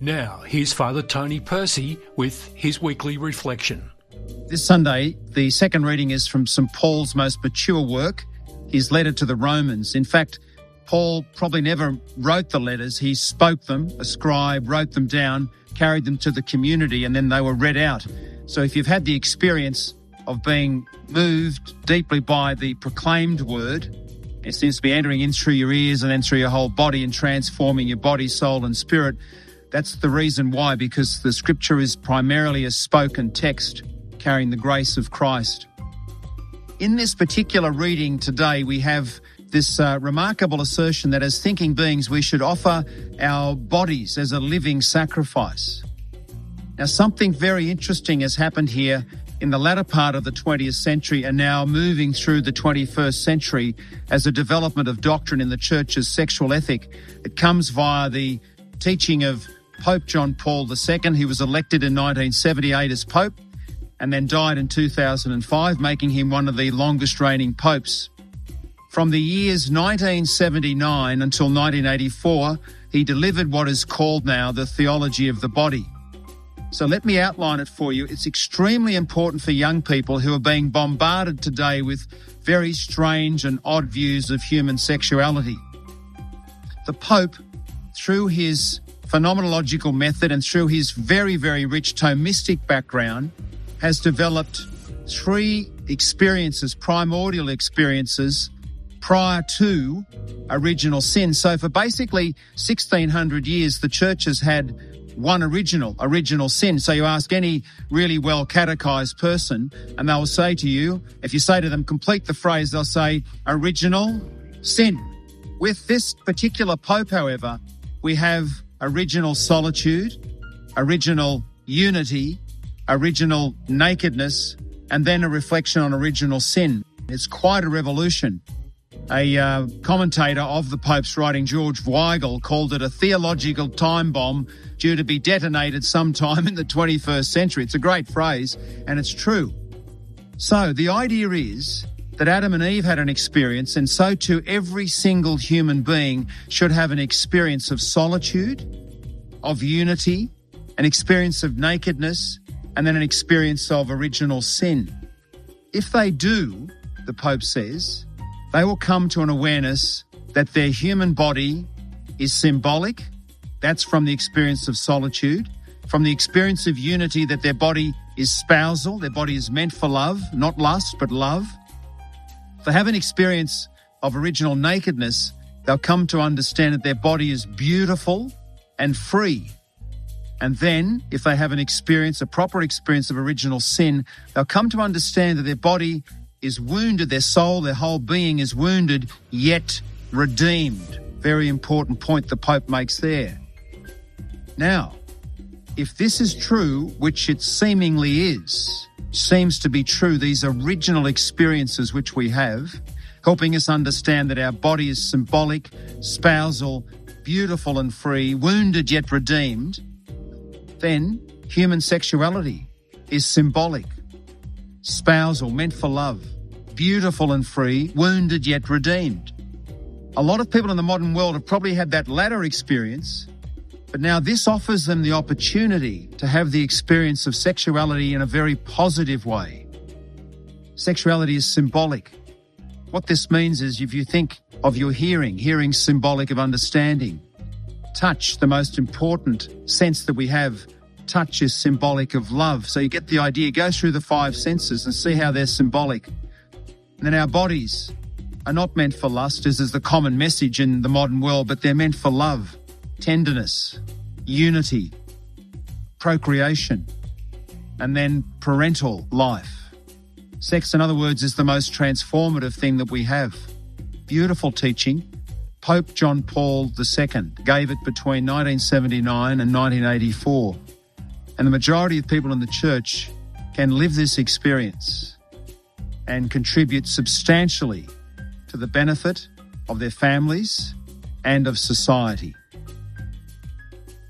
Now, here's Father Tony Percy with his weekly reflection. This Sunday, the second reading is from St. Paul's most mature work, his letter to the Romans. In fact, Paul probably never wrote the letters. He spoke them, a scribe wrote them down, carried them to the community, and then they were read out. So if you've had the experience of being moved deeply by the proclaimed word, it seems to be entering in through your ears and then through your whole body and transforming your body, soul, and spirit. That's the reason why, because the scripture is primarily a spoken text carrying the grace of Christ. In this particular reading today, we have this uh, remarkable assertion that as thinking beings, we should offer our bodies as a living sacrifice. Now, something very interesting has happened here in the latter part of the 20th century and now moving through the 21st century as a development of doctrine in the church's sexual ethic. It comes via the teaching of Pope John Paul II. He was elected in 1978 as Pope and then died in 2005, making him one of the longest reigning popes. From the years 1979 until 1984, he delivered what is called now the theology of the body. So let me outline it for you. It's extremely important for young people who are being bombarded today with very strange and odd views of human sexuality. The Pope, through his phenomenological method and through his very, very rich Thomistic background, has developed three experiences, primordial experiences, prior to original sin. So for basically 1600 years, the church has had one original, original sin. So you ask any really well catechized person and they'll say to you, if you say to them, complete the phrase, they'll say original sin. With this particular Pope, however, we have original solitude, original unity, original nakedness, and then a reflection on original sin. It's quite a revolution. A uh, commentator of the Pope's writing, George Weigel, called it a theological time bomb due to be detonated sometime in the 21st century. It's a great phrase, and it's true. So the idea is that Adam and Eve had an experience, and so too every single human being should have an experience of solitude, of unity, an experience of nakedness, and then an experience of original sin. If they do, the Pope says, they will come to an awareness that their human body is symbolic. That's from the experience of solitude, from the experience of unity that their body is spousal, their body is meant for love, not lust, but love. They have an experience of original nakedness, they'll come to understand that their body is beautiful and free. And then, if they have an experience, a proper experience of original sin, they'll come to understand that their body is wounded, their soul, their whole being is wounded, yet redeemed. Very important point the Pope makes there. Now, if this is true, which it seemingly is, seems to be true, these original experiences which we have, helping us understand that our body is symbolic, spousal, beautiful and free, wounded yet redeemed, then human sexuality is symbolic, spousal, meant for love, beautiful and free, wounded yet redeemed. A lot of people in the modern world have probably had that latter experience, but now this offers them the opportunity to have the experience of sexuality in a very positive way. Sexuality is symbolic. What this means is if you think of your hearing, hearing symbolic of understanding. Touch, the most important sense that we have, touch is symbolic of love. So you get the idea, go through the five senses and see how they're symbolic. And then our bodies are not meant for lust, as is the common message in the modern world, but they're meant for love, tenderness, unity, procreation, and then parental life. Sex, in other words, is the most transformative thing that we have. Beautiful teaching. Pope John Paul II gave it between 1979 and 1984. And the majority of people in the church can live this experience and contribute substantially to the benefit of their families and of society.